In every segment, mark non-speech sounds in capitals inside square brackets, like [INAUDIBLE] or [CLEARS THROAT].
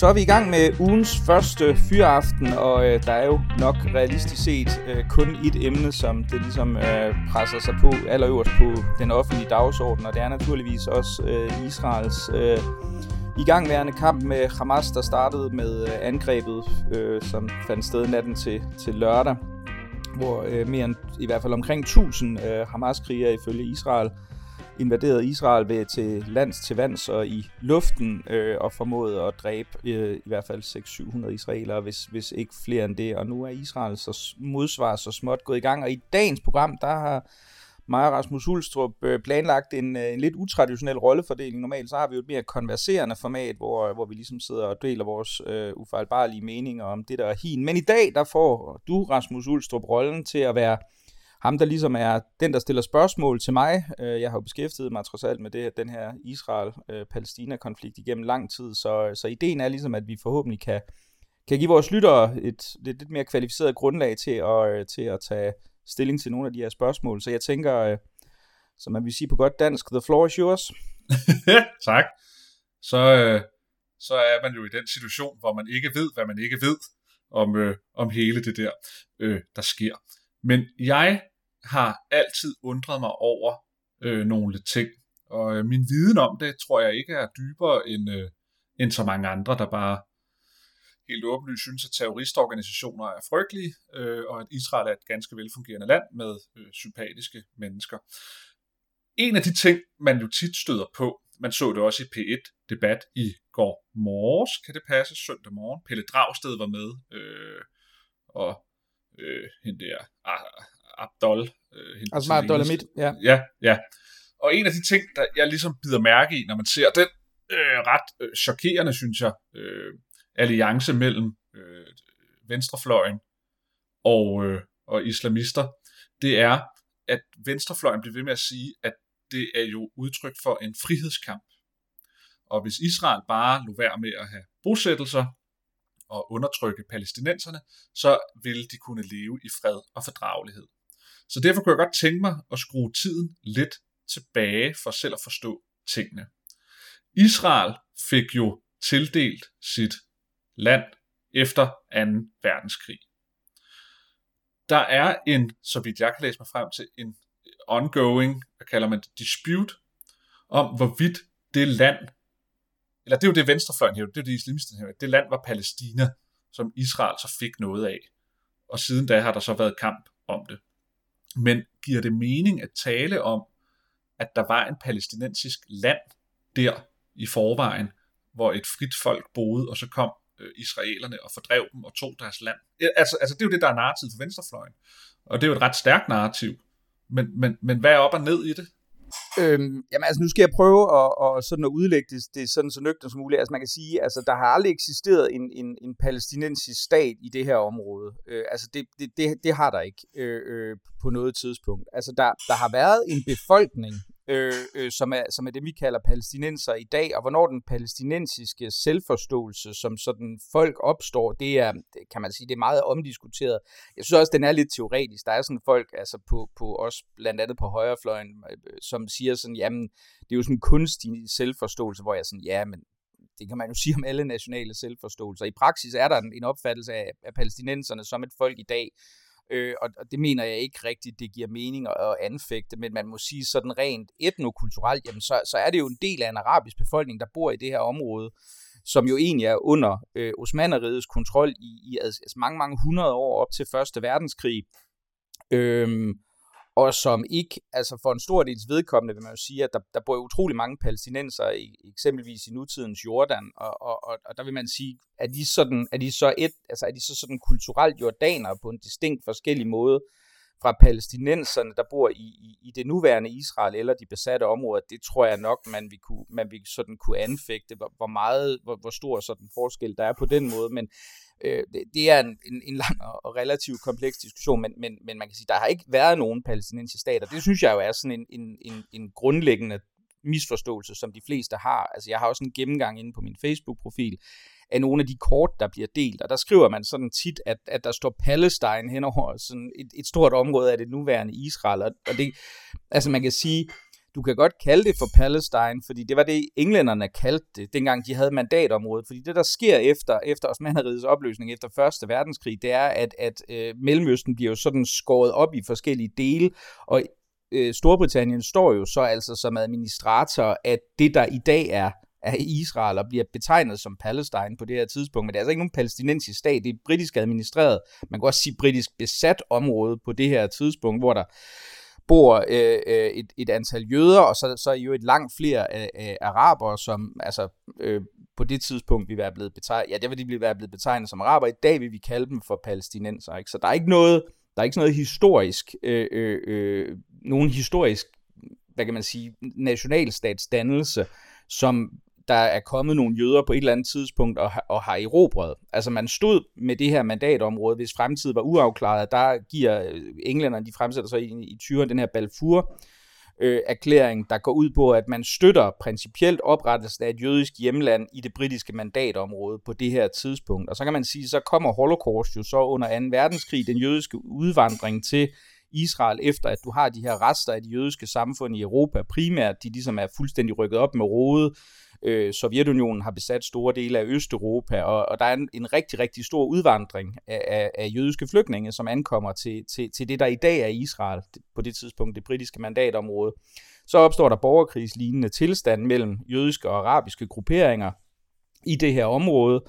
Så er vi i gang med ugens første fyraften, og øh, der er jo nok realistisk set øh, kun et emne, som det ligesom øh, presser sig på allerøverst på den offentlige dagsorden, og det er naturligvis også øh, Israels øh, igangværende kamp med Hamas, der startede med øh, angrebet, øh, som fandt sted natten til, til lørdag, hvor øh, mere end i hvert fald omkring 1000 øh, Hamas-krigere ifølge Israel invaderede Israel ved til lands til vands og i luften øh, og formåede at dræbe øh, i hvert fald 600-700 israelere, hvis, hvis ikke flere end det. Og nu er Israel så modsvar så småt gået i gang. Og i dagens program, der har mig og Rasmus Ulstrup øh, planlagt en, øh, en lidt utraditionel rollefordeling. Normalt så har vi jo et mere konverserende format, hvor, hvor vi ligesom sidder og deler vores øh, ufejlbarlige meninger om det, der er hin. Men i dag, der får du, Rasmus Ulstrup, rollen til at være ham, der ligesom er den, der stiller spørgsmål til mig. Øh, jeg har jo beskæftiget mig trods alt med det, den her Israel-Palæstina-konflikt igennem lang tid, så, så ideen er ligesom, at vi forhåbentlig kan, kan give vores lyttere et, et lidt mere kvalificeret grundlag til at, øh, til at tage stilling til nogle af de her spørgsmål. Så jeg tænker, øh, som man vil sige på godt dansk, the floor is yours. [LAUGHS] tak. Så, øh, så er man jo i den situation, hvor man ikke ved, hvad man ikke ved om, øh, om hele det der, øh, der sker. Men jeg har altid undret mig over øh, nogle ting, og øh, min viden om det tror jeg ikke er dybere end, øh, end så mange andre, der bare helt åbenlyst synes, at terroristorganisationer er frygtelige, øh, og at Israel er et ganske velfungerende land med øh, sympatiske mennesker. En af de ting, man jo tit støder på, man så det også i P1-debat i går morges, kan det passe, søndag morgen. Pelle Dragsted var med, øh, og øh, hende der, ah, Abdol. Øh, altså Abdol Amit, ja. Ja, ja. Og en af de ting, der jeg ligesom bider mærke i, når man ser den øh, ret øh, chokerende, synes jeg, øh, alliance mellem øh, venstrefløjen og, øh, og islamister, det er, at venstrefløjen bliver ved med at sige, at det er jo udtryk for en frihedskamp. Og hvis Israel bare lå være med at have bosættelser og undertrykke palæstinenserne, så ville de kunne leve i fred og fordragelighed. Så derfor kunne jeg godt tænke mig at skrue tiden lidt tilbage for selv at forstå tingene. Israel fik jo tildelt sit land efter 2. verdenskrig. Der er en, så vidt jeg kan læse mig frem til, en ongoing, hvad kalder man det, dispute, om hvorvidt det land, eller det er jo det venstrefløjen her, det er det islamisterne her, det land var Palæstina, som Israel så fik noget af. Og siden da har der så været kamp om det. Men giver det mening at tale om, at der var en palæstinensisk land der i forvejen, hvor et frit folk boede, og så kom øh, israelerne og fordrev dem og tog deres land. Altså, altså det er jo det, der er narrativet for venstrefløjen. Og det er jo et ret stærkt narrativ. Men, men, men hvad er op og ned i det? Øhm, jamen altså, nu skal jeg prøve at, at, sådan at udlægge det, det sådan så nøgternt som muligt. Altså man kan sige, altså der har aldrig eksisteret en, en, en palæstinensisk stat i det her område. Øh, altså det, det, det, det har der ikke øh, øh, på noget tidspunkt. Altså der, der har været en befolkning øh, øh, som, er, som er det, vi kalder palæstinenser i dag, og hvornår den palæstinensiske selvforståelse som sådan folk opstår, det er, kan man sige, det er meget omdiskuteret. Jeg synes også, den er lidt teoretisk. Der er sådan folk, altså på, på os, blandt andet på højrefløjen, øh, som siger sådan, jamen, det er jo sådan en kunstig selvforståelse, hvor jeg sådan, ja, men det kan man jo sige om alle nationale selvforståelser. I praksis er der en opfattelse af, af palæstinenserne som et folk i dag, Øh, og, og det mener jeg ikke rigtigt, det giver mening at, at anfægte, men man må sige sådan rent etnokulturelt, jamen så, så er det jo en del af en arabisk befolkning, der bor i det her område, som jo egentlig er under øh, Osmanerigets kontrol i, i altså, altså mange, mange hundrede år op til Første Verdenskrig. Øhm, og som ikke, altså for en stor dels vedkommende, vil man jo sige, at der, der bor jo utrolig mange palæstinenser, i, eksempelvis i nutidens Jordan, og, og, og, og der vil man sige, er de, sådan, er de så et, altså er de så sådan kulturelt jordanere på en distinkt forskellig måde fra palæstinenserne, der bor i, i, i det nuværende Israel eller de besatte områder, det tror jeg nok, man vil kunne, man vil sådan kunne anfægte, hvor, hvor meget, hvor, hvor stor sådan forskel der er på den måde, men Øh, det, det er en, en, en lang og relativt kompleks diskussion, men, men, men man kan sige, der har ikke været nogen palæstinensiske stater. Det synes jeg jo er sådan en, en, en, en grundlæggende misforståelse, som de fleste har. Altså jeg har også en gennemgang inde på min Facebook-profil af nogle af de kort, der bliver delt, og der skriver man sådan tit, at, at der står Palestine henover sådan et, et stort område af det nuværende Israel, og, og det, altså man kan sige, du kan godt kalde det for Palestine, fordi det var det, englænderne kaldte det, dengang de havde mandatområdet. Fordi det, der sker efter, efter Osmaneriets opløsning efter Første Verdenskrig, det er, at, at øh, Mellemøsten bliver jo sådan skåret op i forskellige dele, og øh, Storbritannien står jo så altså som administrator af det, der i dag er af Israel og bliver betegnet som Palestine på det her tidspunkt. Men det er altså ikke nogen palæstinensisk stat, det er britisk administreret, man kan også sige britisk besat område på det her tidspunkt, hvor der bor øh, øh, et, et antal jøder, og så, så er jo et langt flere øh, af arabere, som altså, øh, på det tidspunkt vil være blevet betegnet, ja, det vil de blive være blevet betegnet som araber. I dag vil vi kalde dem for palæstinenser, ikke? Så der er ikke noget, der er ikke sådan noget historisk, øh, øh, øh, nogen historisk, hvad kan man sige, nationalstatsdannelse, som der er kommet nogle jøder på et eller andet tidspunkt og, og har erobret. Altså man stod med det her mandatområde, hvis fremtiden var uafklaret, der giver øh, englænderne, de fremsætter så i, i 20'erne den her Balfour, øh, erklæring, der går ud på, at man støtter principielt oprettelsen af et jødisk hjemland i det britiske mandatområde på det her tidspunkt. Og så kan man sige, så kommer Holocaust jo så under 2. verdenskrig, den jødiske udvandring til Israel, efter at du har de her rester af de jødiske samfund i Europa, primært de ligesom er fuldstændig rykket op med rode, Øh, Sovjetunionen har besat store dele af Østeuropa, og, og der er en, en rigtig, rigtig stor udvandring af, af, af jødiske flygtninge, som ankommer til, til, til det, der i dag er Israel, på det tidspunkt det britiske mandatområde. Så opstår der borgerkrigslignende tilstand mellem jødiske og arabiske grupperinger i det her område,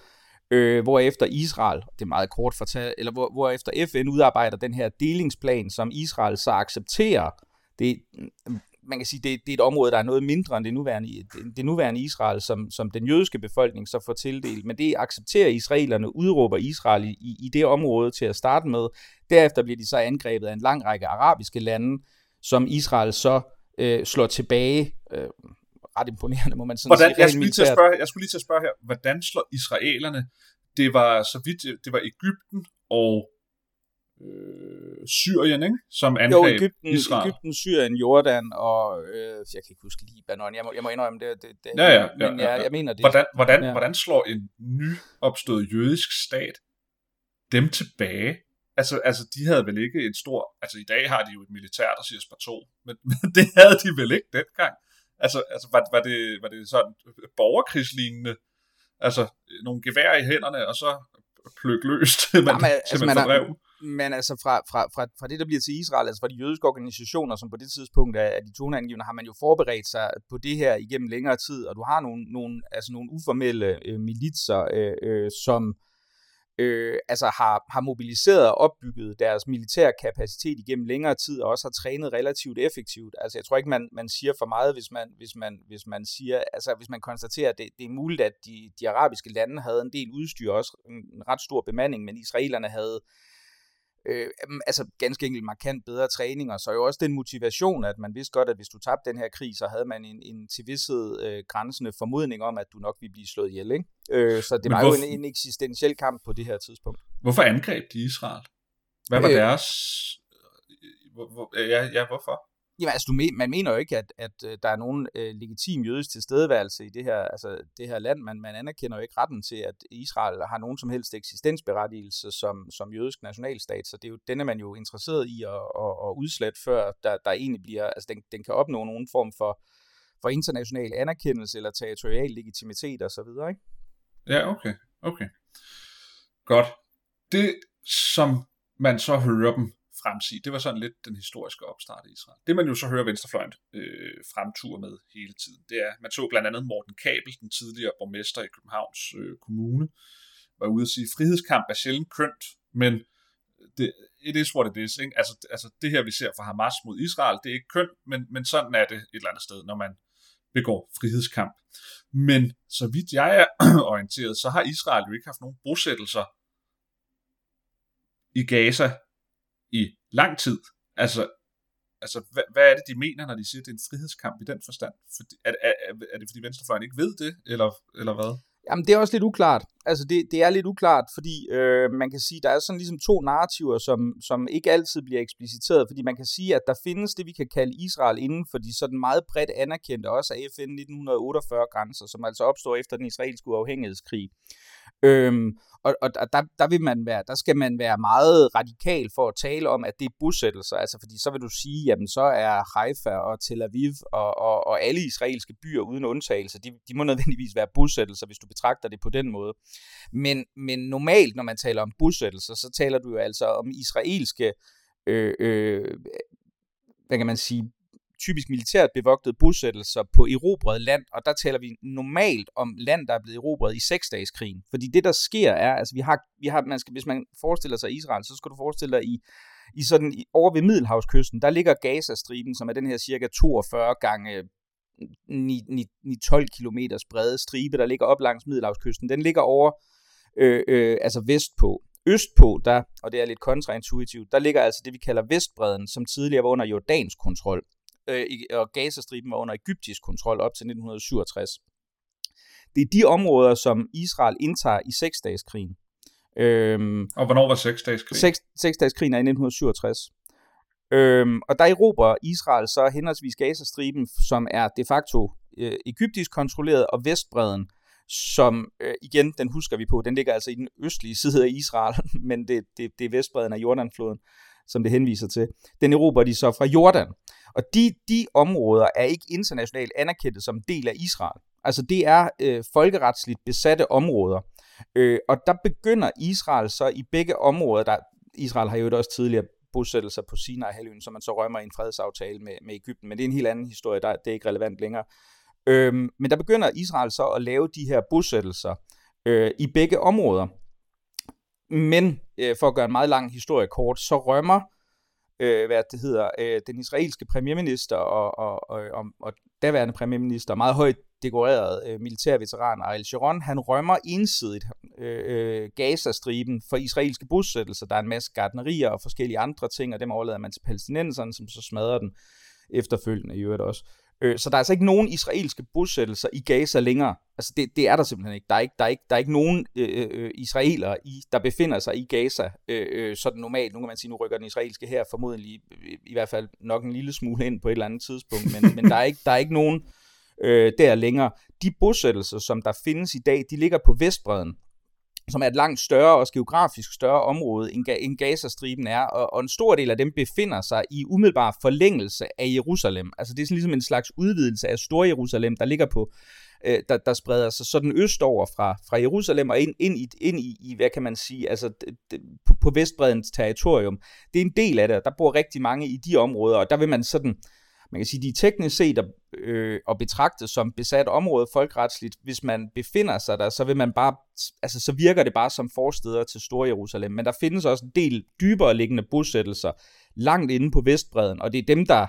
øh, efter Israel, det er meget kort fortalt, eller hvor, hvor efter FN udarbejder den her delingsplan, som Israel så accepterer. Det man kan sige, det, det er et område, der er noget mindre end det nuværende, det, nuværende Israel, som, som den jødiske befolkning så får tildelt. Men det accepterer israelerne, udråber Israel i, i det område til at starte med. Derefter bliver de så angrebet af en lang række arabiske lande, som Israel så øh, slår tilbage. Øh, ret imponerende, må man sådan hvordan, sige. Jeg skulle, lige til at spørge, jeg skulle lige til at spørge her, hvordan slår israelerne? Det var så vidt, det var Ægypten og øh, Syrien, ikke? som angreb jo, Egypten, Israel. Egypten, Syrien, Jordan og øh, jeg kan ikke huske Libanon. Jeg må, jeg må indrømme det. det, det ja, ja, men ja, ja, jeg, jeg mener det. Hvordan, hvordan, ja. hvordan slår en nyopstået jødisk stat dem tilbage? Altså, altså, de havde vel ikke et stort... Altså, i dag har de jo et militær, der siger spar to, men, [LAUGHS] men det havde de vel ikke dengang. Altså, altså var, var, det, var det sådan borgerkrigslignende? Altså, nogle gevær i hænderne, og så pløk løs til man, Jamen, altså, man, fordrev? Men altså fra, fra, fra, fra det, der bliver til Israel, altså fra de jødiske organisationer, som på det tidspunkt er, er de toneangivende, har man jo forberedt sig på det her igennem længere tid, og du har nogle, nogle, altså nogle uformelle øh, militser, øh, øh, som øh, altså har, har mobiliseret og opbygget deres militære kapacitet igennem længere tid, og også har trænet relativt effektivt. Altså jeg tror ikke, man, man siger for meget, hvis man, hvis man, hvis man siger, altså hvis man konstaterer, at det, det er muligt, at de, de arabiske lande havde en del udstyr, også en, en ret stor bemanding, men israelerne havde øh, altså ganske enkelt markant bedre træning, og så jo også den motivation, at man vidste godt, at hvis du tabte den her krig, så havde man en, en til vidshed øh, grænsende formodning om, at du nok ville blive slået ihjel. Ikke? Øh, så det Men var hvorfor... jo en, en eksistentiel kamp på det her tidspunkt. Hvorfor angreb de Israel? Hvad var øh, deres... Hvor, hvor, ja, ja, hvorfor? Jamen altså, du men, man mener jo ikke, at, at øh, der er nogen øh, legitim jødisk tilstedeværelse i det her, altså, det her land. Man, man anerkender jo ikke retten til, at Israel har nogen som helst eksistensberettigelse som, som jødisk nationalstat, så det er jo, den er man jo interesseret i at, at, at udslætte, før der, der egentlig bliver, altså den, den kan opnå nogen form for, for international anerkendelse eller territorial legitimitet osv., ikke? Ja, okay, okay. Godt. Det, som man så hører dem fremsige. Det var sådan lidt den historiske opstart i Israel. Det man jo så hører Venstrefløjen øh, fremtur med hele tiden, det er, man så blandt andet Morten Kabel, den tidligere borgmester i Københavns øh, Kommune, var ude at sige, frihedskamp er sjældent kønt, men det, it is what it is. Ikke? Altså, altså det her, vi ser fra Hamas mod Israel, det er ikke kønt, men, men sådan er det et eller andet sted, når man begår frihedskamp. Men så vidt jeg er [CLEARS THROAT] orienteret, så har Israel jo ikke haft nogen bosættelser i Gaza i lang tid. Altså, altså hvad, hvad er det, de mener, når de siger, at det er en frihedskamp i den forstand? For, er, er, er det, fordi Venstrefløjen ikke ved det, eller, eller hvad? Jamen, det er også lidt uklart. Altså, det, det er lidt uklart, fordi øh, man kan sige, der er sådan ligesom to narrativer, som, som ikke altid bliver ekspliciteret, fordi man kan sige, at der findes det, vi kan kalde Israel inden for de sådan meget bredt anerkendte, også af FN 1948 grænser, som altså opstår efter den israelske uafhængighedskrig. Øhm, og og der, der, vil man være, der skal man være meget radikal for at tale om, at det er bosættelser, altså fordi så vil du sige, jamen så er Haifa og Tel Aviv og, og, og alle israelske byer uden undtagelse, de, de må nødvendigvis være bosættelser, hvis du betragter det på den måde. Men, men normalt, når man taler om bosættelser, så taler du jo altså om israelske øh, øh, hvad kan man sige, typisk militært bevogtede bosættelser på erobret land, og der taler vi normalt om land, der er blevet erobret i seksdageskrigen. Fordi det, der sker, er, altså vi har, vi har man skal, hvis man forestiller sig Israel, så skal du forestille dig i, i sådan, i, over ved Middelhavskysten, der ligger Gazastriben, som er den her cirka 42 gange 9-12 km brede stribe, der ligger op langs Middelhavskysten. Den ligger over, øh, øh, altså vestpå. Østpå, der, og det er lidt kontraintuitivt, der ligger altså det, vi kalder Vestbreden, som tidligere var under Jordans kontrol øh, og Gazastriben var under egyptisk kontrol op til 1967. Det er de områder, som Israel indtager i seksdageskrigen. Øhm, og hvornår var seksdageskrigen? Seks, seksdageskrigen er i 1967. Øhm, og der erobrer Israel så henholdsvis Gazastriben, som er de facto øh, egyptisk kontrolleret, og Vestbreden, som øh, igen, den husker vi på, den ligger altså i den østlige side af Israel, [LAUGHS] men det, det, det er Vestbreden af Jordanfloden, som det henviser til. Den erobrer de så fra Jordan. Og de, de områder er ikke internationalt anerkendte som del af Israel. Altså det er øh, folkeretsligt besatte områder. Øh, og der begynder Israel så i begge områder, der Israel har jo også tidligere bosættelser på Sinai-halvøen, som man så rømmer i en fredsaftale med, med Ægypten, men det er en helt anden historie, der, det er ikke relevant længere. Øhm, men der begynder Israel så at lave de her bosættelser øh, i begge områder. Men øh, for at gøre en meget lang historie kort, så rømmer øh, hvad det hedder, øh, den israelske premierminister og, og, og, og, og daværende premierminister, meget højt dekoreret øh, militærveteran Ariel Sharon, han rømmer ensidigt øh, øh, Gazastriben for israelske bosættelser. Der er en masse gardnerier og forskellige andre ting, og dem overlader man til palæstinenserne, som så smadrer den efterfølgende i øvrigt også. Øh, så der er altså ikke nogen israelske bosættelser i Gaza længere. Altså det, det er der simpelthen ikke. Der er ikke, der er ikke, der er ikke nogen øh, øh, øh israelere, i, der befinder sig i Gaza øh, øh, sådan normalt. Nu kan man sige, nu rykker den israelske her formodentlig i, i hvert fald nok en lille smule ind på et eller andet tidspunkt, men, men der, er ikke, der er ikke nogen øh, der længere. De bosættelser, som der findes i dag, de ligger på Vestbreden som er et langt større og geografisk større område, end, end Gazastriben er, og, og en stor del af dem befinder sig i umiddelbar forlængelse af Jerusalem. Altså det er sådan ligesom en slags udvidelse af Stor-Jerusalem, der ligger på, øh, der, der spreder sig sådan østover fra, fra Jerusalem og ind, ind, i, ind i, i, hvad kan man sige, altså på, på Vestbredens territorium. Det er en del af det, der bor rigtig mange i de områder, og der vil man sådan, man kan sige, de er teknisk set og, øh, og betragtet som besat område folkretsligt. Hvis man befinder sig der, så vil man bare, altså så virker det bare som forsteder til Stor Jerusalem. Men der findes også en del dybere liggende bosættelser langt inde på Vestbredden, og det er dem, der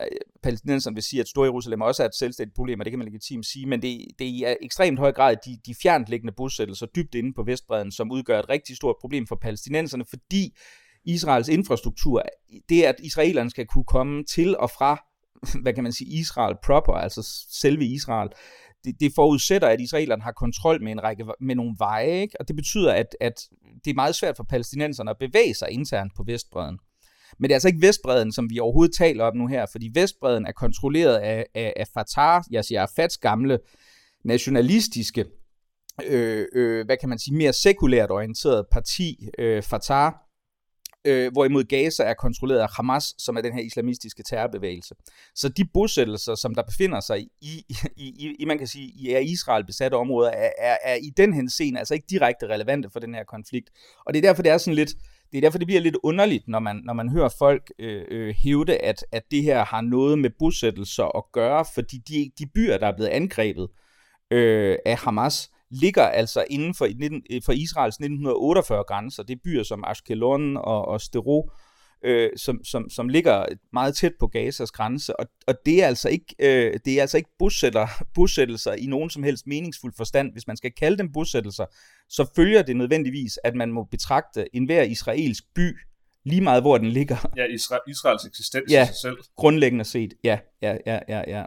øh, palæstinenserne vil sige, at Stor Jerusalem også er et selvstændigt problem, og det kan man legitimt sige, men det, det er i ekstremt høj grad de, de fjernliggende bosættelser dybt inde på Vestbredden, som udgør et rigtig stort problem for palæstinenserne, fordi Israels infrastruktur, det at israelerne skal kunne komme til og fra [LAUGHS] hvad kan man sige, Israel proper, altså selve Israel, det, det forudsætter, at israelerne har kontrol med en række med nogle veje, ikke? og det betyder, at, at det er meget svært for palæstinenserne at bevæge sig internt på Vestbreden. Men det er altså ikke Vestbreden, som vi overhovedet taler om nu her, fordi Vestbreden er kontrolleret af, af, af Fatah, jeg siger Fats gamle nationalistiske, øh, øh, hvad kan man sige, mere sekulært orienteret parti, øh, Fatah, øh, hvorimod Gaza er kontrolleret af Hamas, som er den her islamistiske terrorbevægelse. Så de bosættelser, som der befinder sig i, i, i, i man kan sige, i er Israel besatte områder, er, er, er i den henseende altså ikke direkte relevante for den her konflikt. Og det er derfor, det er sådan lidt, det er derfor, det bliver lidt underligt, når man, når man hører folk øh, øh, hævde, at, at det her har noget med bosættelser at gøre, fordi de, de byer, der er blevet angrebet øh, af Hamas, ligger altså inden for, for Israels 1948 grænser. Det er byer som Ashkelon og, og Stero, øh, som, som, som ligger meget tæt på Gazas grænse, og, og det er altså ikke, øh, det er altså ikke bosætter, [LAUGHS] bosættelser i nogen som helst meningsfuld forstand. Hvis man skal kalde dem bosættelser, så følger det nødvendigvis, at man må betragte enhver israelsk by, lige meget hvor den ligger. Ja, Isra- Israels eksistens ja, i sig selv. grundlæggende set, ja, ja, ja, ja, ja.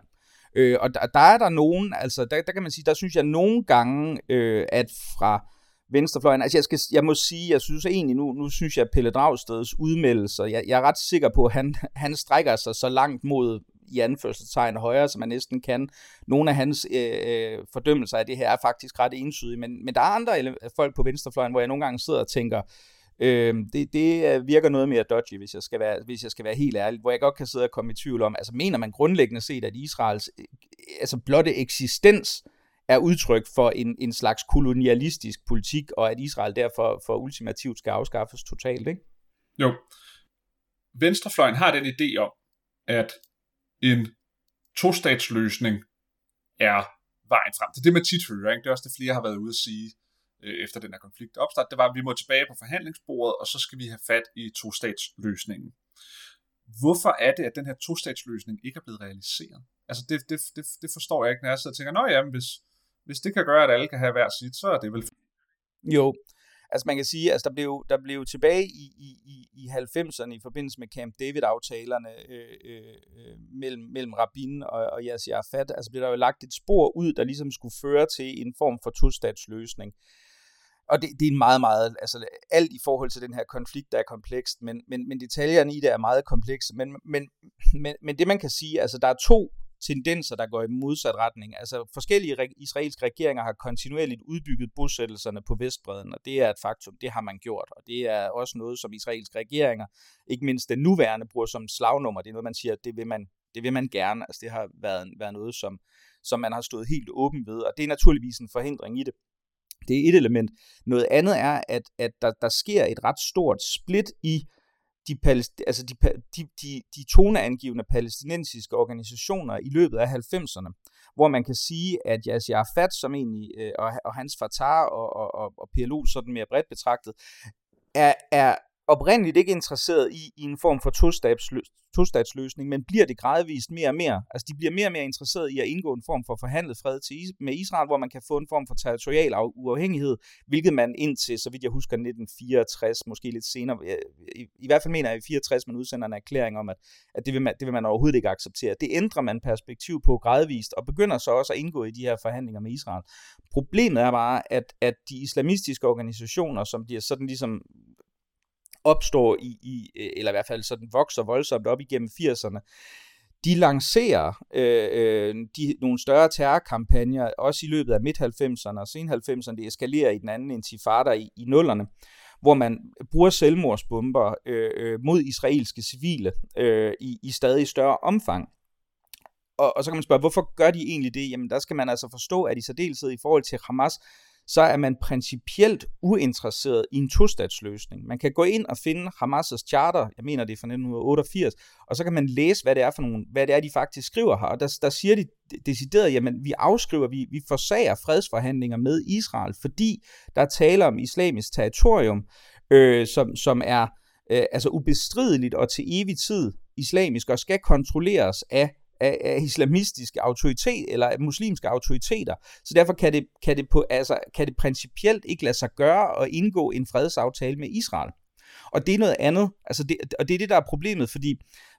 Øh, og der, der er der nogen, altså der, der kan man sige, der synes jeg nogle gange, øh, at fra venstrefløjen, altså jeg, skal, jeg må sige, jeg synes egentlig, nu, nu synes jeg, at Pelle Dragsteds udmeldelser, jeg, jeg er ret sikker på, at han, han strækker sig så langt mod i anførselstegn højre, som man næsten kan. Nogle af hans øh, øh, fordømmelser af det her er faktisk ret ensydige, men, men der er andre folk på venstrefløjen, hvor jeg nogle gange sidder og tænker, øh, Øh, det, det øh, virker noget mere dodgy, hvis jeg, skal være, hvis jeg skal være helt ærlig, hvor jeg godt kan sidde og komme i tvivl om, altså mener man grundlæggende set, at Israels øh, altså blotte eksistens er udtryk for en, en slags kolonialistisk politik, og at Israel derfor for ultimativt skal afskaffes totalt, ikke? Jo. Venstrefløjen har den idé om, at en tostatsløsning er vejen frem. Det er det, man tit hører. Ikke? Det er også det, flere har været ude at sige øh, efter den her konflikt opstart. Det var, at vi må tilbage på forhandlingsbordet, og så skal vi have fat i tostatsløsningen. Hvorfor er det, at den her tostatsløsning ikke er blevet realiseret? Altså, det, det, det, det forstår jeg ikke, når jeg sidder og tænker, nå ja, hvis, hvis det kan gøre, at alle kan have hver sit, så er det vel... Jo, altså man kan sige, altså der blev, der blev tilbage i, i, i, i 90'erne i forbindelse med Camp David-aftalerne øh, øh, mellem, mellem Rabin og, og Yasser Arafat, altså blev der jo lagt et spor ud, der ligesom skulle føre til en form for tostatsløsning. Og det, det er en meget, meget, altså alt i forhold til den her konflikt, der er komplekst, men, men, men detaljerne i det er meget komplekse. Men, men, men, men det man kan sige, altså der er to tendenser, der går i modsat retning. Altså forskellige israelske regeringer har kontinuerligt udbygget bosættelserne på Vestbreden, og det er et faktum, det har man gjort, og det er også noget, som israelske regeringer, ikke mindst den nuværende, bruger som slagnummer. Det er noget, man siger, det vil man, det vil man gerne. Altså det har været, været noget, som, som man har stået helt åben ved, og det er naturligvis en forhindring i det. Det er et element. Noget andet er, at, at der, der sker et ret stort split i de, altså de, de, de, de toneangivende palæstinensiske organisationer i løbet af 90'erne, hvor man kan sige, at Yasser Arafat, som egentlig, øh, og, og hans Fatah og, og, og PLO sådan mere bredt betragtet, er, er oprindeligt ikke interesseret i, i en form for tostatsløsning, men bliver det gradvist mere og mere. Altså de bliver mere og mere interesseret i at indgå en form for forhandlet fred til, med Israel, hvor man kan få en form for territorial uafhængighed, hvilket man indtil, så vidt jeg husker, 1964, måske lidt senere, i, i hvert fald mener jeg i 64, man udsender en erklæring om, at, at det, vil man, det vil man overhovedet ikke acceptere. Det ændrer man perspektiv på gradvist, og begynder så også at indgå i de her forhandlinger med Israel. Problemet er bare, at, at de islamistiske organisationer, som bliver sådan ligesom opstår i, i, øh, eller i hvert fald sådan vokser voldsomt op igennem 80'erne, de lancerer øh, øh, de, nogle større terrorkampagner, også i løbet af midt-90'erne og sen-90'erne. Det eskalerer i den anden intifada i, i nullerne, hvor man bruger selvmordsbomber øh, øh, mod israelske civile øh, i, i stadig større omfang. Og, og så kan man spørge, hvorfor gør de egentlig det? Jamen der skal man altså forstå, at i særdeleshed i forhold til Hamas, så er man principielt uinteresseret i en tostatsløsning. Man kan gå ind og finde Hamas' charter, jeg mener det er fra 1988, og så kan man læse, hvad det er for nogle, hvad det er, de faktisk skriver her. Og der, der siger de decideret, jamen vi afskriver, vi, vi forsager fredsforhandlinger med Israel, fordi der taler om islamisk territorium, øh, som, som er øh, altså ubestrideligt og til evig tid islamisk og skal kontrolleres af af, af islamistiske autoritet eller af muslimske autoriteter. Så derfor kan det, kan, det på, altså, kan det principielt ikke lade sig gøre at indgå en fredsaftale med Israel. Og det er noget andet, altså det, og det er det, der er problemet, fordi,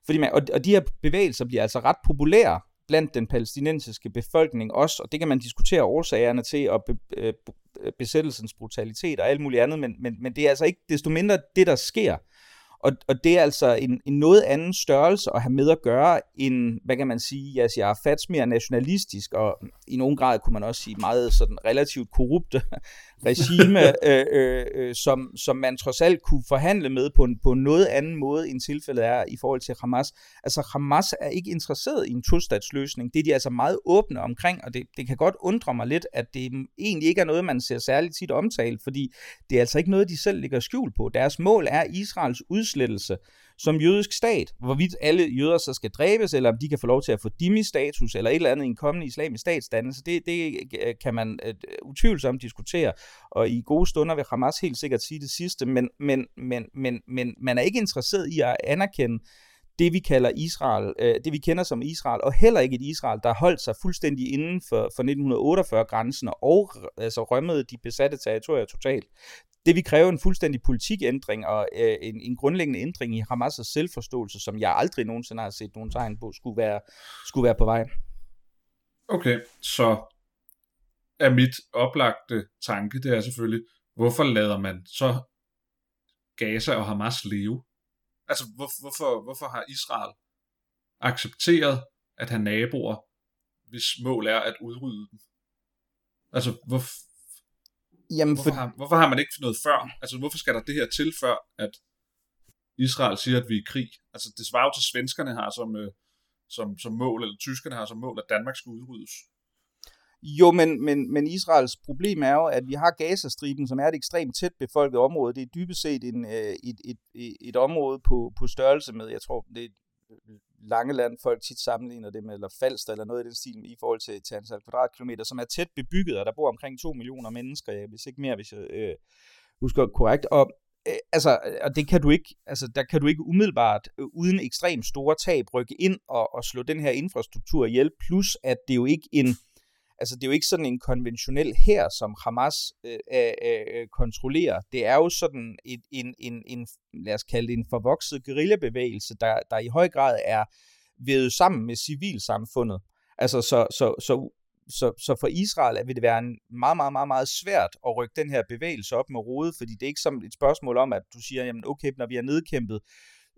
fordi man, og, og de her bevægelser bliver altså ret populære blandt den palæstinensiske befolkning også, og det kan man diskutere årsagerne til, og be, be, besættelsens brutalitet og alt muligt andet, men, men, men det er altså ikke desto mindre det, der sker. Og, og det er altså en, en noget anden størrelse at have med at gøre end, hvad kan man sige, altså, jeg siger, Fats mere nationalistisk, og i nogen grad kunne man også sige meget sådan relativt korrupte regime, [LAUGHS] øh, øh, øh, som, som man trods alt kunne forhandle med på en, på noget anden måde, end tilfældet er i forhold til Hamas. Altså Hamas er ikke interesseret i en tostatsløsning. Det er de altså meget åbne omkring, og det, det kan godt undre mig lidt, at det egentlig ikke er noget, man ser særligt tit omtalt, fordi det er altså ikke noget, de selv ligger skjul på. Deres mål er Israels udslettelse som jødisk stat. Hvorvidt alle jøder så skal dræbes, eller om de kan få lov til at få dimi-status, eller et eller andet i en kommende islamisk statsdannelse, det, det øh, kan man uh, utvivlsomt diskutere. Og i gode stunder vil Hamas helt sikkert sige det sidste, men, men, men, men, men man er ikke interesseret i at anerkende det, vi kalder Israel, øh, det vi kender som Israel, og heller ikke et Israel, der holdt sig fuldstændig inden for, for 1948-grænsen og altså rømmede de besatte territorier totalt det vil kræve en fuldstændig politikændring og øh, en, en grundlæggende ændring i Hamas' selvforståelse, som jeg aldrig nogensinde har set nogen tegn på, skulle være, skulle være på vej. Okay, så er mit oplagte tanke, det er selvfølgelig, hvorfor lader man så Gaza og Hamas leve? Altså, hvor, hvorfor, hvorfor har Israel accepteret at have naboer, hvis mål er at udrydde dem? Altså, hvor, Jamen, hvorfor, for, har, hvorfor har man ikke noget før? Altså, hvorfor skal der det her til før, at Israel siger, at vi er i krig? Altså, det svarer jo til, svenskerne har som, øh, som, som mål, eller tyskerne har som mål, at Danmark skal udryddes. Jo, men, men, men Israels problem er jo, at vi har Gazastriben, som er et ekstremt tæt befolket område. Det er dybest set en, øh, et, et, et, et område på, på størrelse med, jeg tror, det er Langeland, folk tit sammenligner det med, eller Falster, eller noget i den stil, i forhold til, til antal kvadratkilometer, som er tæt bebygget, og der bor omkring 2 millioner mennesker, ja, hvis ikke mere, hvis jeg øh, husker korrekt. Og øh, altså, og det kan du ikke, altså, der kan du ikke umiddelbart, øh, uden ekstremt store tab, rykke ind og, og slå den her infrastruktur ihjel, plus at det er jo ikke en, Altså, det er jo ikke sådan en konventionel her, som Hamas øh, øh, øh, kontrollerer. Det er jo sådan et, en, en, en, lad os kalde det en forvokset guerillabevægelse, der, der i høj grad er ved sammen med civilsamfundet. Altså, så, så, så, så, så for Israel vil det være en meget, meget, meget, meget svært at rykke den her bevægelse op med rode, fordi det er ikke som et spørgsmål om, at du siger, jamen okay, når vi har nedkæmpet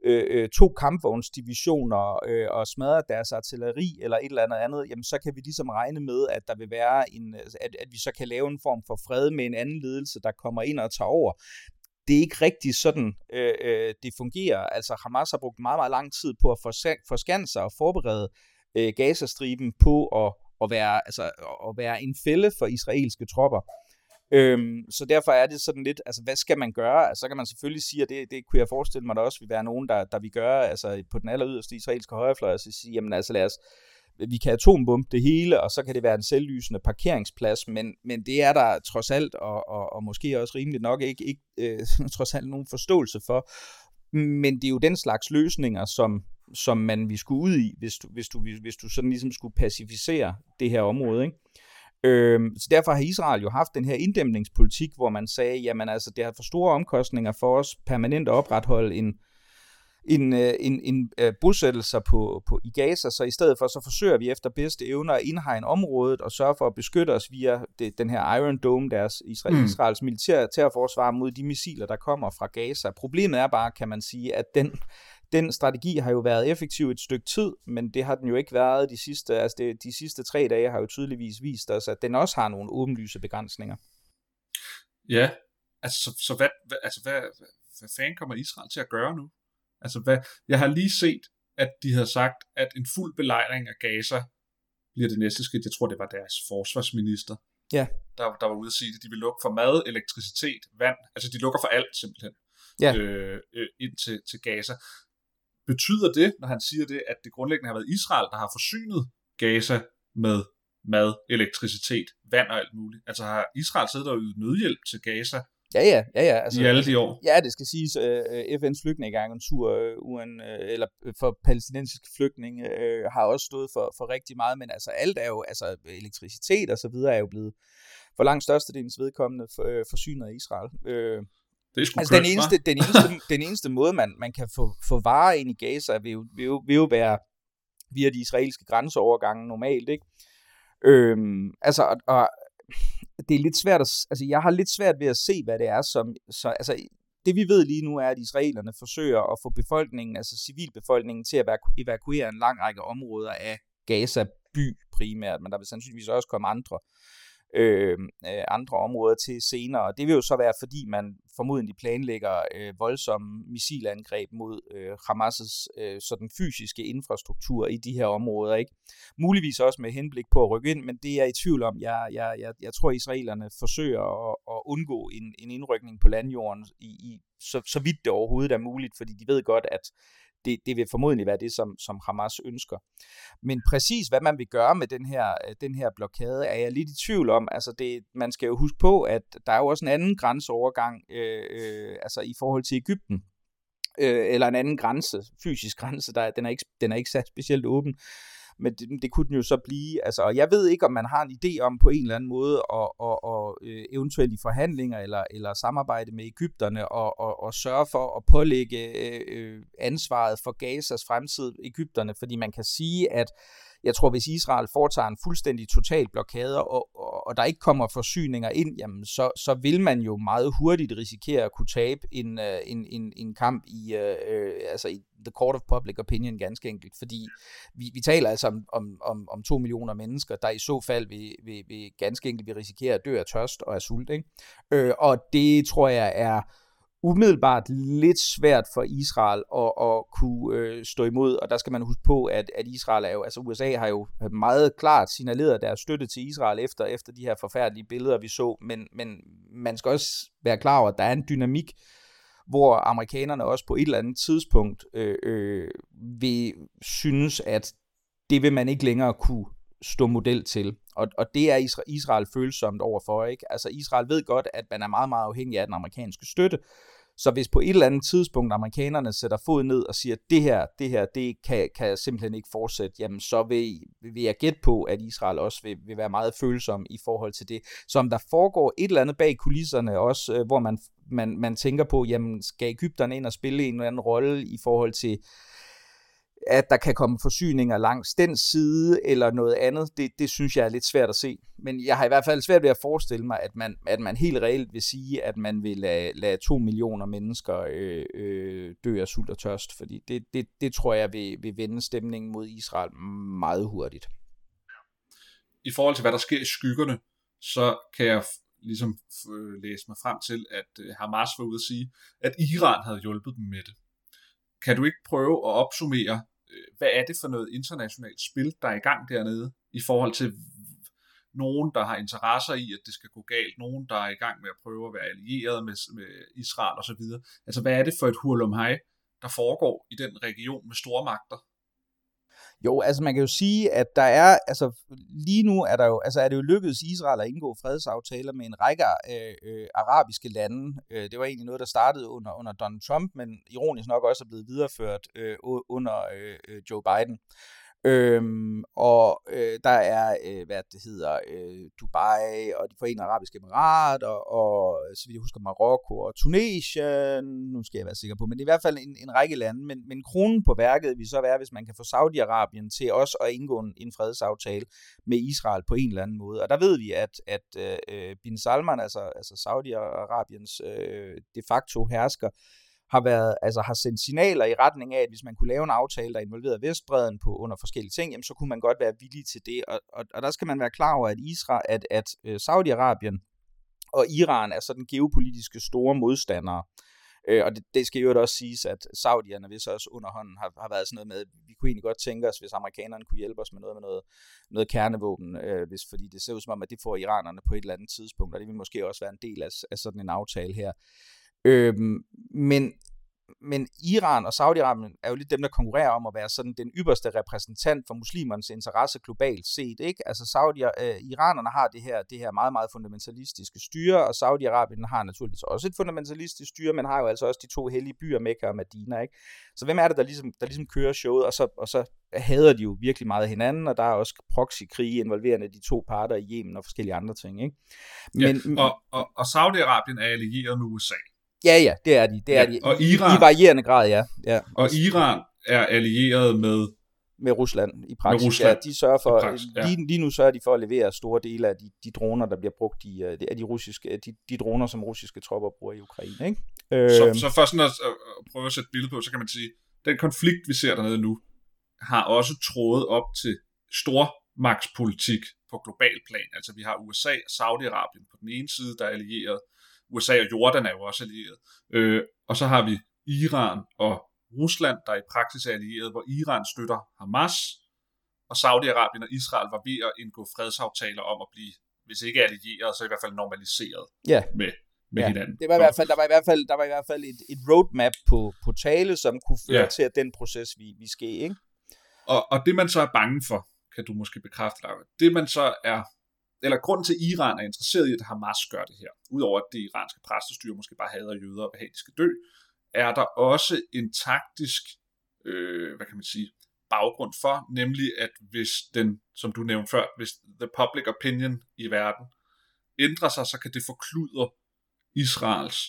øh, øh, to kampvognsdivisioner øh, og smadrer deres artilleri eller et eller andet andet, jamen så kan vi ligesom regne med, at der vil være en, øh, at, at vi så kan lave en form for fred med en anden ledelse, der kommer ind og tager over. Det er ikke rigtig sådan, øh, øh, det fungerer. Altså Hamas har brugt meget, meget lang tid på at forskanse sig og forberede øh, Gazastriben på at, at, være, altså, at være en fælde for israelske tropper. Øhm, så derfor er det sådan lidt, altså hvad skal man gøre? Altså, så kan man selvfølgelig sige, at det, det kunne jeg forestille mig, der også vil være nogen, der, der vil gøre, altså på den aller yderste israelske højrefløj, så sige, jamen altså lad os, vi kan atombombe det hele, og så kan det være en selvlysende parkeringsplads, men, men det er der trods alt, og, og, og måske også rimeligt nok ikke, ikke øh, [LAUGHS] trods alt nogen forståelse for. Men det er jo den slags løsninger, som, som man vi skulle ud i, hvis du, hvis du, hvis du sådan ligesom skulle pacificere det her område. Ikke? Øhm, så derfor har Israel jo haft den her inddæmningspolitik, hvor man sagde, jamen altså, det har for store omkostninger for os permanent at opretholde en, en, øh, en, en uh, bosættelser på, på, i Gaza, så i stedet for, så forsøger vi efter bedste evner at indhegne området og sørge for at beskytte os via det, den her Iron Dome, deres Israel, mm. Israels militær terrorforsvar mod de missiler, der kommer fra Gaza. Problemet er bare, kan man sige, at den, den strategi har jo været effektiv et stykke tid, men det har den jo ikke været de sidste, altså det, de sidste tre dage har jo tydeligvis vist os, at den også har nogle åbenlyse begrænsninger. Ja, altså så, så hvad, hvad, altså hvad, hvad, hvad fanden kommer Israel til at gøre nu? Altså hvad, jeg har lige set, at de havde sagt, at en fuld belejring af Gaza bliver det næste skridt. Jeg tror, det var deres forsvarsminister, ja. der, der var ude at sige, at de vil lukke for mad, elektricitet, vand. Altså de lukker for alt simpelthen ja. øh, øh, ind til, til Gaza. Betyder det, når han siger det, at det grundlæggende har været Israel, der har forsynet Gaza med mad, elektricitet, vand og alt muligt? Altså har Israel siddet og ydet nødhjælp til Gaza Ja, ja, ja, ja. Altså, I alle de år? Ja, det skal siges, uh, øh, FN's flygtningeagentur uh, UN, uh, eller for palæstinensiske flygtninge uh, har også stået for, for rigtig meget, men altså alt er jo, altså elektricitet og så videre er jo blevet for langt størstedelens vedkommende for, uh, forsynet af Israel. Det er altså, kønt, den, eneste, den, eneste, [LAUGHS] den eneste måde, man, man kan få, få varer ind i Gaza, vil jo, vil, jo, vil jo være via de israelske grænseovergange normalt, ikke? Øhm, altså, og, og det er lidt svært at, altså jeg har lidt svært ved at se, hvad det er, som, så, altså det vi ved lige nu er, at israelerne forsøger at få befolkningen, altså civilbefolkningen, til at evakuere en lang række områder af Gaza by primært, men der vil sandsynligvis også komme andre Øhm, øh, andre områder til senere. Det vil jo så være, fordi man formodentlig planlægger øh, voldsomme missilangreb mod øh, Hamas' øh, sådan fysiske infrastruktur i de her områder. ikke. Muligvis også med henblik på at rykke ind, men det er jeg i tvivl om. Jeg, jeg, jeg, jeg tror, israelerne forsøger at, at undgå en, en indrykning på landjorden i, i så, så vidt det overhovedet er muligt, fordi de ved godt, at det, det vil formodentlig være det, som, som Hamas ønsker. Men præcis hvad man vil gøre med den her, øh, den her blokade, er jeg lidt i tvivl om. Altså det, man skal jo huske på, at der er jo også en anden grænseovergang øh, øh, altså i forhold til Ægypten øh, eller en anden grænse, fysisk grænse, der, den, er ikke, den er ikke sat specielt åben men det, det kunne den jo så blive. Altså, og jeg ved ikke, om man har en idé om på en eller anden måde, at, at, at, at eventuelt i forhandlinger eller, eller samarbejde med Ægypterne, og, og, og sørge for at pålægge øh, øh ansvaret for Gazas fremtid Ægypterne, fordi man kan sige, at jeg tror, hvis Israel foretager en fuldstændig total blokade, og, og, og der ikke kommer forsyninger ind, jamen, så, så vil man jo meget hurtigt risikere at kunne tabe en, øh, en, en, en kamp i, øh, øh, altså i the court of public opinion ganske enkelt, fordi vi, vi taler altså om, om, om, om to millioner mennesker, der i så fald vil, vil, vil ganske enkelt vil risikere at dø af tørst og af sult. Ikke? Øh, og det tror jeg er umiddelbart lidt svært for Israel at, at kunne øh, stå imod, og der skal man huske på, at, at Israel er jo, altså USA har jo meget klart signaleret deres støtte til Israel efter, efter de her forfærdelige billeder, vi så, men, men man skal også være klar over, at der er en dynamik, hvor amerikanerne også på et eller andet tidspunkt øh, øh, vil synes, at det vil man ikke længere kunne stå model til. Og, og det er Israel, Israel følsomt overfor. Ikke? Altså Israel ved godt, at man er meget, meget afhængig af den amerikanske støtte. Så hvis på et eller andet tidspunkt amerikanerne sætter fod ned og siger, det her, det her, det kan, kan simpelthen ikke fortsætte, jamen så vil, vil jeg gætte på, at Israel også vil, vil være meget følsom i forhold til det. Så om der foregår et eller andet bag kulisserne også, øh, hvor man, man, man tænker på, jamen skal Ægypterne ind og spille en eller anden rolle i forhold til at der kan komme forsyninger langs den side eller noget andet, det, det synes jeg er lidt svært at se. Men jeg har i hvert fald svært ved at forestille mig, at man, at man helt reelt vil sige, at man vil lade, lade to millioner mennesker øh, øh, dø af sult og tørst, fordi det, det, det tror jeg vil, vil vende stemningen mod Israel meget hurtigt. I forhold til, hvad der sker i skyggerne, så kan jeg ligesom øh, læse mig frem til, at øh, Hamas var ude at sige, at Iran havde hjulpet dem med det. Kan du ikke prøve at opsummere, øh, hvad er det for noget internationalt spil, der er i gang dernede, i forhold til nogen, der har interesser i, at det skal gå galt, nogen, der er i gang med at prøve at være allieret med, med Israel osv. Altså, hvad er det for et hurlumhej, der foregår i den region med store magter? Jo, altså man kan jo sige, at der er, altså lige nu er der jo, altså er det jo lykkedes Israel at indgå fredsaftaler med en række øh, øh, arabiske lande. Øh, det var egentlig noget, der startede under, under Donald Trump, men ironisk nok også er blevet videreført øh, under øh, øh Joe Biden. Øhm, og øh, der er, øh, hvad det hedder, øh, Dubai og de forenede arabiske emirater, og, og så vidt jeg husker Marokko og Tunesien, nu skal jeg være sikker på, men det er i hvert fald en, en række lande, men, men kronen på værket vil så være, hvis man kan få Saudi-Arabien til også at indgå en, en fredsaftale med Israel på en eller anden måde. Og der ved vi, at, at øh, øh Bin Salman, altså, altså Saudi-Arabiens øh, de facto hersker, har været, altså har sendt signaler i retning af, at hvis man kunne lave en aftale, der involverede Vestbreden på under forskellige ting, jamen, så kunne man godt være villig til det. Og, og, og der skal man være klar over, at Israel, at, at øh, Saudi-Arabien og Iran er sådan geopolitiske store modstandere. Øh, og det, det skal jo også siges, at Saudierne, hvis også underhånden har, har været sådan noget med, vi kunne egentlig godt tænke os, hvis amerikanerne kunne hjælpe os med noget med noget, noget kernevåben, øh, hvis, fordi det ser ud som om, at det får iranerne på et eller andet tidspunkt, og det vil måske også være en del af, af sådan en aftale her. Øhm, men men Iran og Saudi-Arabien er jo lidt dem, der konkurrerer om at være sådan den ypperste repræsentant for muslimernes interesse globalt set. Ikke? Altså Saudi øh, Iranerne har det her, det her meget, meget fundamentalistiske styre, og Saudi-Arabien har naturligvis også et fundamentalistisk styre, men har jo altså også de to hellige byer, Mekka og Medina. Ikke? Så hvem er det, der ligesom, der ligesom kører showet, og så, og så hader de jo virkelig meget hinanden, og der er også proxykrige involverende de to parter i Yemen og forskellige andre ting. Ikke? Men, ja, og, og, og Saudi-Arabien er allieret med USA. Ja, ja, det er de. Det er ja, de. Og Iran, I varierende grad, ja. ja. Og Iran er allieret med med Rusland i praksis. Med Rusland. Ja, de sørger for, praksis, ja. lige, lige nu sørger de for at levere store dele af de, de droner, der bliver brugt i, øh, af de, russiske, de, de droner, som russiske tropper bruger i Ukraine. Ikke? Så, øh, så for sådan at, at prøve at sætte billede på, så kan man sige, den konflikt, vi ser dernede nu, har også trådet op til stormagtspolitik på global plan. Altså vi har USA og Saudi-Arabien på den ene side, der er allieret, USA og Jordan er jo også allieret. Øh, og så har vi Iran og Rusland, der i praksis er allieret, hvor Iran støtter Hamas, og Saudi-Arabien og Israel var ved at indgå fredsaftaler om at blive, hvis ikke allieret, så i hvert fald normaliseret ja. med, med ja. hinanden. Det var i hvert fald, der var i hvert fald, der var i hvert fald et, et roadmap på, på tale, som kunne føre ja. til, at den proces vi, vi ske, ikke? Og, og det man så er bange for, kan du måske bekræfte, Laura, det man så er eller grunden til, at Iran er interesseret i, at Hamas gør det her, udover at det iranske præstestyre måske bare hader jøder og vil de skal dø, er der også en taktisk, øh, hvad kan man sige, baggrund for, nemlig at hvis den, som du nævnte før, hvis the public opinion i verden ændrer sig, så kan det forkludre Israels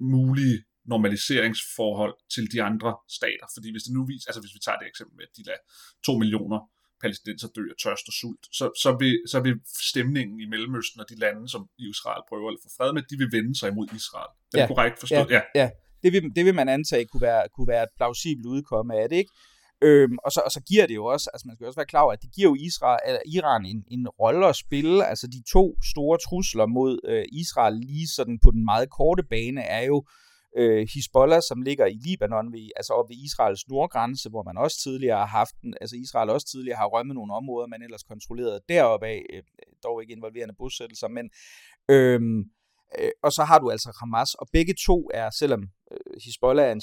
mulige normaliseringsforhold til de andre stater. Fordi hvis det nu viser, altså hvis vi tager det eksempel med, at de lader to millioner palæstinenser dør af tørst og sult, så, så, vil, så vil stemningen i Mellemøsten og de lande, som Israel prøver at få fred med, de vil vende sig imod Israel. Er ja. det korrekt forstået? Ja, ja. ja. Det, vil, det vil man antage kunne være, kunne være et plausibelt udkomme af det, ikke? Øhm, og, så, og så giver det jo også, altså man skal også være klar over, at det giver jo Israel, eller Iran en, en rolle at spille. Altså de to store trusler mod øh, Israel lige sådan på den meget korte bane er jo øh, Øh, Hezbollah, som ligger i Libanon, ved, altså op ved Israels nordgrænse, hvor man også tidligere har haft, altså Israel også tidligere har rømmet nogle områder, man ellers kontrollerede deroppe af, øh, dog ikke involverende bosættelser, men øh, Øh, og så har du altså Hamas, og begge to er, selvom Øh, Hezbollah er en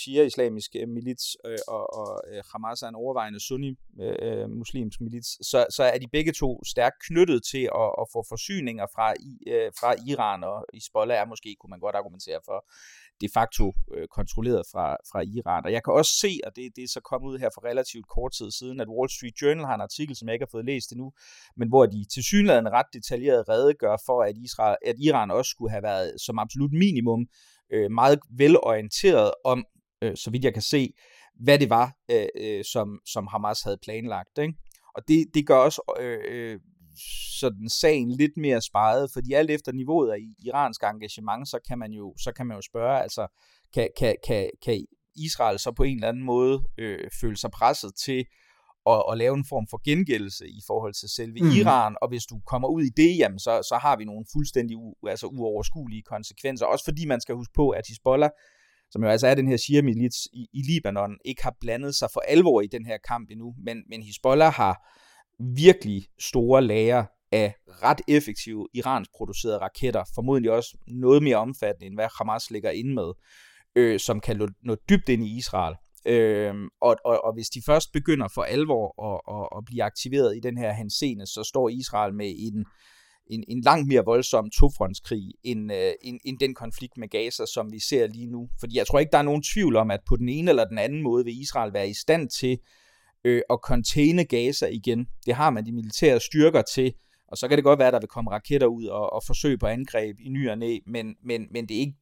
shia-islamisk øh, milits, øh, og, og øh, Hamas er en overvejende sunni-muslimsk øh, milits, så, så er de begge to stærkt knyttet til at, at få forsyninger fra, øh, fra Iran, og Hezbollah er måske, kunne man godt argumentere for, de facto øh, kontrolleret fra, fra Iran. Og jeg kan også se, og det, det er så kommet ud her for relativt kort tid siden, at Wall Street Journal har en artikel, som jeg ikke har fået læst endnu, men hvor de til synligheden ret detaljeret redegør for, at, Israel, at Iran også skulle have været som absolut minimum øh, meget velorienteret om, øh, så vidt jeg kan se, hvad det var, øh, øh som, som Hamas havde planlagt. Ikke? Og det, det gør også øh, øh sådan sagen lidt mere sparet, fordi alt efter niveauet af iransk engagement, så kan man jo, så kan man jo spørge, altså, kan, kan, kan, kan Israel så på en eller anden måde øh, føle sig presset til at, at lave en form for gengældelse i forhold til selve mm. Iran, og hvis du kommer ud i det, jamen så, så har vi nogle fuldstændig u, altså uoverskuelige konsekvenser, også fordi man skal huske på, at Hezbollah, som jo altså er den her Shia-milits i, i Libanon, ikke har blandet sig for alvor i den her kamp endnu, men, men Hezbollah har, virkelig store lager af ret effektive iransk producerede raketter, formodentlig også noget mere omfattende, end hvad Hamas ligger inde med, øh, som kan nå dybt ind i Israel. Øh, og, og, og hvis de først begynder for alvor at, at, at blive aktiveret i den her henseende, så står Israel med en, en, en langt mere voldsom tofrontskrig end, øh, end, end den konflikt med Gaza, som vi ser lige nu. Fordi jeg tror ikke, der er nogen tvivl om, at på den ene eller den anden måde vil Israel være i stand til øh, at containe Gaza igen. Det har man de militære styrker til, og så kan det godt være, at der vil komme raketter ud og, og forsøge på angreb i ny og næ, men, men, men det, er ikke,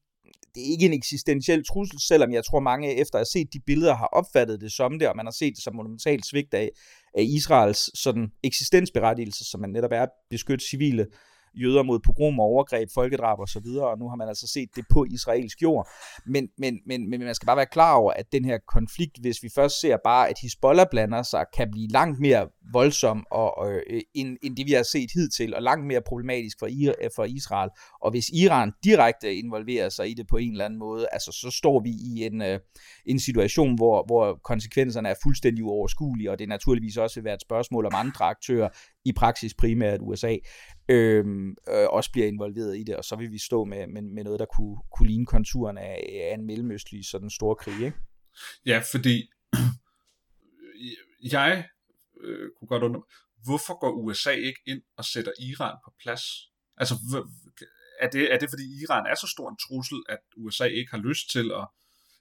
det er ikke en eksistentiel trussel, selvom jeg tror mange efter at have set de billeder har opfattet det som det, og man har set det som monumentalt svigt af, af Israels sådan eksistensberettigelse, som man netop er at beskytte civile jøder mod pogrom og overgreb, folkedrab og så videre, og nu har man altså set det på israelsk jord. Men, men, men, men man skal bare være klar over, at den her konflikt, hvis vi først ser bare, at Hezbollah blander sig, kan blive langt mere voldsom og, og, øh, end, end det, vi har set hidtil, og langt mere problematisk for, for Israel. Og hvis Iran direkte involverer sig i det på en eller anden måde, altså så står vi i en, øh, en situation, hvor, hvor konsekvenserne er fuldstændig uoverskuelige, og det naturligvis også vil være et spørgsmål om andre aktører, i praksis primært USA, øh, øh, også bliver involveret i det, og så vil vi stå med, med, med noget, der kunne, kunne ligne konturen af, af en mellemøstlig sådan stor krig, ikke? Ja, fordi [CLEARS THROAT] jeg øh, kunne godt undre hvorfor går USA ikke ind og sætter Iran på plads? Altså, er det, er det fordi Iran er så stor en trussel, at USA ikke har lyst til at...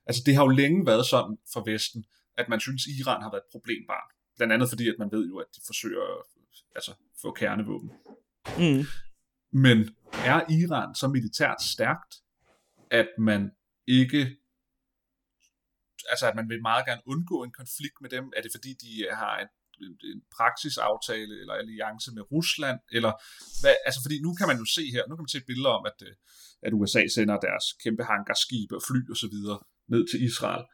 Altså, det har jo længe været sådan for Vesten, at man synes, Iran har været et problembarn. Blandt andet fordi, at man ved jo, at de forsøger at altså, få kernevåben. Mm. Men er Iran så militært stærkt, at man ikke altså at man vil meget gerne undgå en konflikt med dem? Er det fordi, de har en, en praksisaftale eller alliance med Rusland? Eller hvad, altså fordi nu kan man jo se her, nu kan man se billeder om, at, øh, at USA sender deres kæmpe hangarskibe og fly og så videre ned til Israel.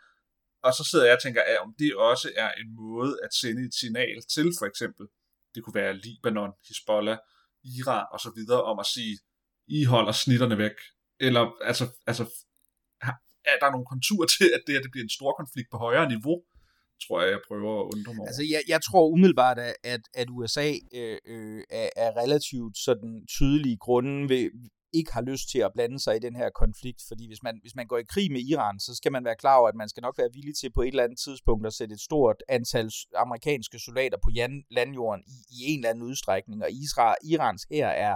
Og så sidder jeg og tænker, at om det også er en måde at sende et signal til for eksempel det kunne være Libanon, Hezbollah, Iran og så videre, om at sige, I holder snitterne væk. Eller altså, altså er der nogle konturer til, at det her det bliver en stor konflikt på højere niveau? tror jeg, jeg prøver at undre mig Altså, jeg, jeg tror umiddelbart, at, at USA øh, øh, er, er relativt sådan tydelige grunde ved, ikke har lyst til at blande sig i den her konflikt, fordi hvis man, hvis man går i krig med Iran, så skal man være klar over, at man skal nok være villig til på et eller andet tidspunkt at sætte et stort antal amerikanske soldater på landjorden i, i en eller anden udstrækning, og Israel, Irans her er,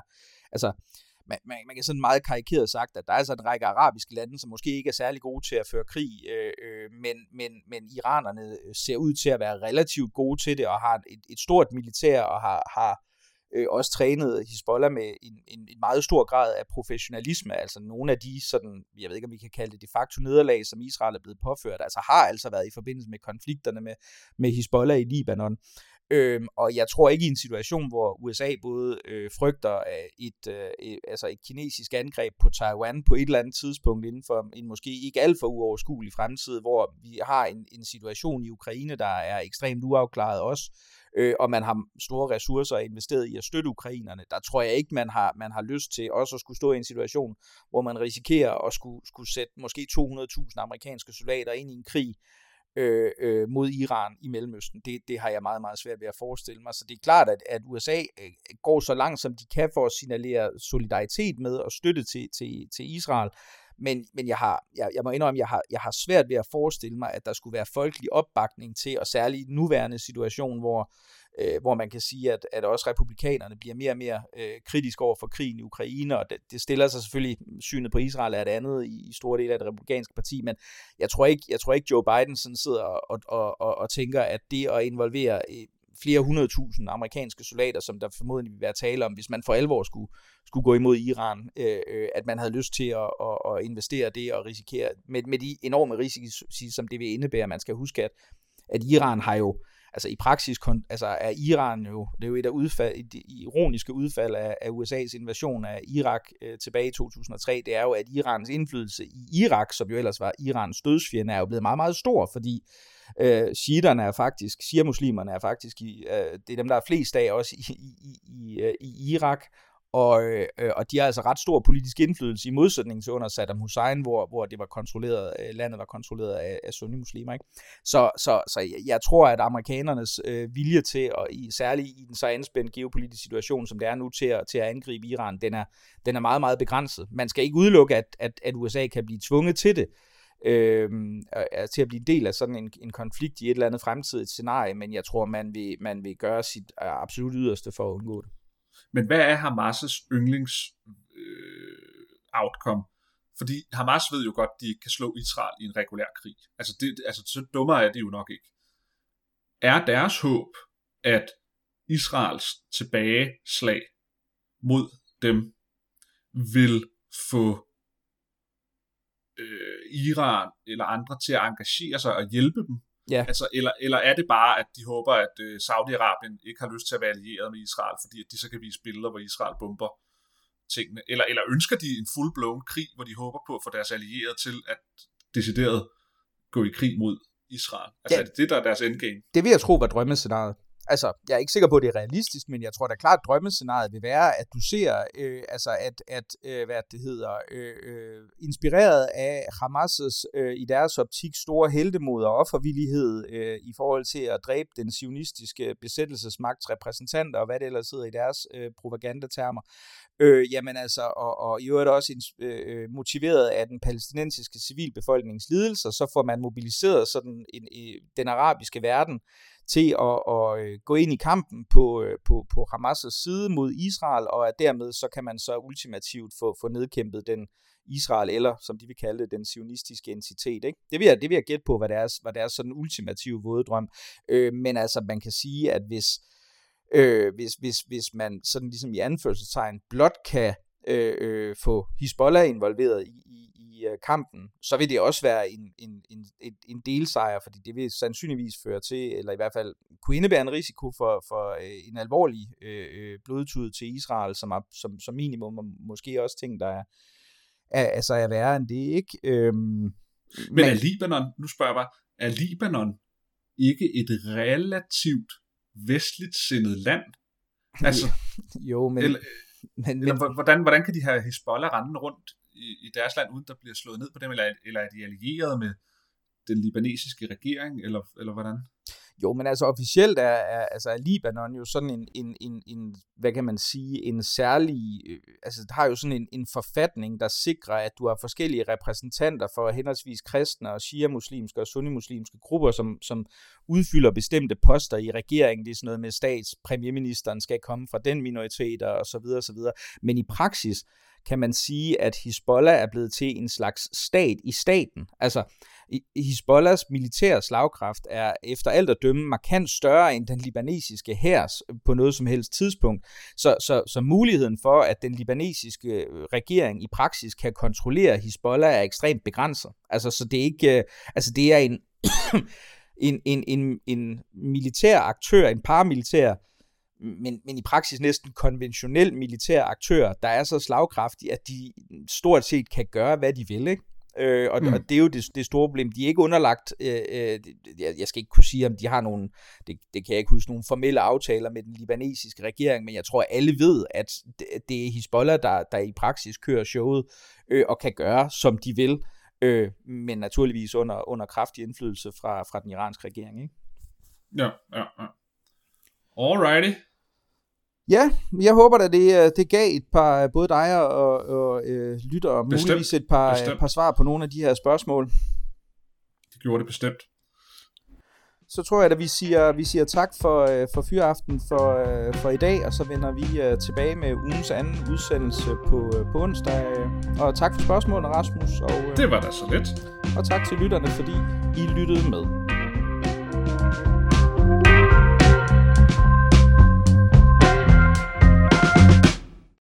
altså, man, man, man kan sådan meget karikeret sagt, at der er altså en række arabiske lande, som måske ikke er særlig gode til at føre krig, øh, øh, men, men, men iranerne øh, ser ud til at være relativt gode til det, og har et, et stort militær, og har, har øh, også trænet Hisbollah med en, en, en meget stor grad af professionalisme, altså nogle af de sådan, jeg ved ikke om vi kan kalde det de facto nederlag, som Israel er blevet påført, altså har altså været i forbindelse med konflikterne med, med Hisbollah i Libanon. Øhm, og jeg tror ikke i en situation, hvor USA både øh, frygter øh, et, øh, altså et kinesisk angreb på Taiwan på et eller andet tidspunkt inden for en måske ikke alt for uoverskuelig fremtid, hvor vi har en, en situation i Ukraine, der er ekstremt uafklaret også, øh, og man har store ressourcer investeret i at støtte ukrainerne. Der tror jeg ikke, man har, man har lyst til også at skulle stå i en situation, hvor man risikerer at skulle, skulle sætte måske 200.000 amerikanske soldater ind i en krig, øh, øh, mod Iran i Mellemøsten. Det, det har jeg meget, meget svært ved at forestille mig. Så det er klart, at, at USA øh, går så langt, som de kan for at signalere solidaritet med og støtte til, til, til Israel. Men, men jeg, har, jeg, jeg må indrømme, jeg har, jeg har svært ved at forestille mig, at der skulle være folkelig opbakning til, og særligt i den nuværende situation, hvor øh, hvor man kan sige, at, at også republikanerne bliver mere og mere øh, kritisk over for krigen i Ukraine, og det, det stiller sig selvfølgelig, synet på Israel er et andet i, i store dele af det republikanske parti, men jeg tror ikke, jeg tror ikke Joe Biden sådan sidder og, og, og, og tænker, at det at involvere øh, flere hundredtusind amerikanske soldater, som der formodentlig vil være tale om, hvis man for alvor skulle, skulle gå imod Iran, øh, øh, at man havde lyst til at, at, at investere det og risikere, med, med de enorme risici, som det vil indebære. Man skal huske, at, at Iran har jo altså i praksis altså er Iran jo, det er jo et af udfald, et ironiske udfald af, af USA's invasion af Irak øh, tilbage i 2003, det er jo, at Irans indflydelse i Irak, som jo ellers var Irans dødsfjende, er jo blevet meget, meget stor, fordi øh, shiiterne er faktisk, shia-muslimerne er faktisk, i, øh, det er dem, der er flest af også i, i, i, øh, i Irak, og, øh, og de har altså ret stor politisk indflydelse i modsætning til under Saddam Hussein, hvor, hvor det var kontrolleret, øh, landet var kontrolleret af, af sunni-muslimer. Ikke? Så, så, så jeg, tror, at amerikanernes øh, vilje til, og i, særligt i den så anspændte geopolitiske situation, som det er nu, til at, til at angribe Iran, den er, den er meget, meget begrænset. Man skal ikke udelukke, at, at, at USA kan blive tvunget til det, øhm, øh, øh, til at blive en del af sådan en, en konflikt i et eller andet fremtidigt scenarie, men jeg tror, man vil, man vil gøre sit øh, absolut yderste for at undgå det. Men hvad er Hamas' yndlings øh, outcome? Fordi Hamas ved jo godt, at de ikke kan slå Israel i en regulær krig. Altså, det, altså så dummere er det jo nok ikke. Er deres håb, at Israels tilbageslag mod dem vil få øh, Iran eller andre til at engagere sig og hjælpe dem Ja. Altså, eller, eller er det bare, at de håber, at uh, Saudi-Arabien ikke har lyst til at være allieret med Israel, fordi at de så kan vise billeder, hvor Israel bomber tingene? Eller, eller ønsker de en full-blown krig, hvor de håber på at få deres allierede til at decideret gå i krig mod Israel? Altså, ja. er det det, der er deres endgame? Det vil jeg tro var drømmescenariet altså, jeg er ikke sikker på, at det er realistisk, men jeg tror da klart, at drømmescenariet vil være, at du ser, øh, altså, at, at øh, hvad det hedder, øh, øh, inspireret af Hamas' øh, i deres optik store heldemod og offervillighed øh, i forhold til at dræbe den sionistiske besættelsesmagts repræsentanter, og hvad det ellers hedder i deres øh, propagandatermer, øh, jamen altså, og, og i øvrigt også øh, øh, motiveret af den palæstinensiske civilbefolknings lidelser, så får man mobiliseret sådan en, en, den arabiske verden til at, at øh, gå ind i kampen på, øh, på, på Hamas' side mod Israel, og at dermed så kan man så ultimativt få, få nedkæmpet den Israel, eller som de vil kalde det, den sionistiske entitet. Ikke? Det, vil jeg, det vil jeg gætte på, hvad deres, hvad deres sådan ultimative våde drøm. Øh, men altså, man kan sige, at hvis, øh, hvis, hvis, hvis man sådan ligesom i anførselstegn blot kan øh, øh, få Hezbollah involveret i, i, uh, kampen, så vil det også være en, en, en, en, en delsejr, fordi det vil sandsynligvis føre til, eller i hvert fald kunne indebære en risiko for, for øh, en alvorlig øh, øh blodtud til Israel, som, er, som, som minimum, og måske også ting, der er, er, altså er værre end det, ikke? Øhm, men, men er Libanon, nu spørger jeg bare, er Libanon ikke et relativt vestligt sindet land? Altså, [LAUGHS] jo, men... Eller, men, eller men, hvordan, hvordan kan de have Hezbollah rende rundt i, i deres land, uden der bliver slået ned på dem, eller, eller er de allieret med den libanesiske regering, eller, eller hvordan? Jo, men altså officielt er, er, altså er Libanon jo sådan en, en, en, en, hvad kan man sige, en særlig, øh, altså har jo sådan en, en forfatning, der sikrer, at du har forskellige repræsentanter for henholdsvis kristne og shia-muslimske og sunni-muslimske grupper, som, som udfylder bestemte poster i regeringen. Det er sådan noget med statspremierministeren skal komme fra den minoritet og så videre, og så videre. Men i praksis, kan man sige, at Hezbollah er blevet til en slags stat i staten. Altså, Hezbollahs militære slagkraft er efter alt at dømme markant større end den libanesiske hærs på noget som helst tidspunkt. Så, så, så muligheden for, at den libanesiske øh, regering i praksis kan kontrollere Hezbollah er ekstremt begrænset. Altså, så det er ikke, øh, altså det er en, [COUGHS] en, en, en, en militær aktør, en paramilitær, men, men i praksis næsten konventionel militær aktør, der er så slagkraftig, at de stort set kan gøre, hvad de vil. Ikke? Øh, og, mm. og det er jo det, det store problem. De er ikke underlagt, øh, øh, jeg skal ikke kunne sige, om de har nogle, det, det kan jeg ikke huske, nogle formelle aftaler med den libanesiske regering, men jeg tror, alle ved, at det, det er Hezbollah, der, der i praksis kører showet øh, og kan gøre, som de vil, øh, men naturligvis under, under kraftig indflydelse fra, fra den iranske regering. Ikke? Ja, ja, ja. Alrighty. Ja, jeg håber at det, øh, det gav et par, både dig og, og, og øh, lytter bestemt, muligvis et par, bestemt. par svar på nogle af de her spørgsmål. Det gjorde det bestemt. Så tror jeg, at vi siger, vi siger tak for, øh, for fyraften for, øh, for i dag, og så vender vi tilbage med ugens anden udsendelse på, på onsdag. Og tak for spørgsmålene, Rasmus. Og, det var da så lidt. Og tak til lytterne, fordi I lyttede med.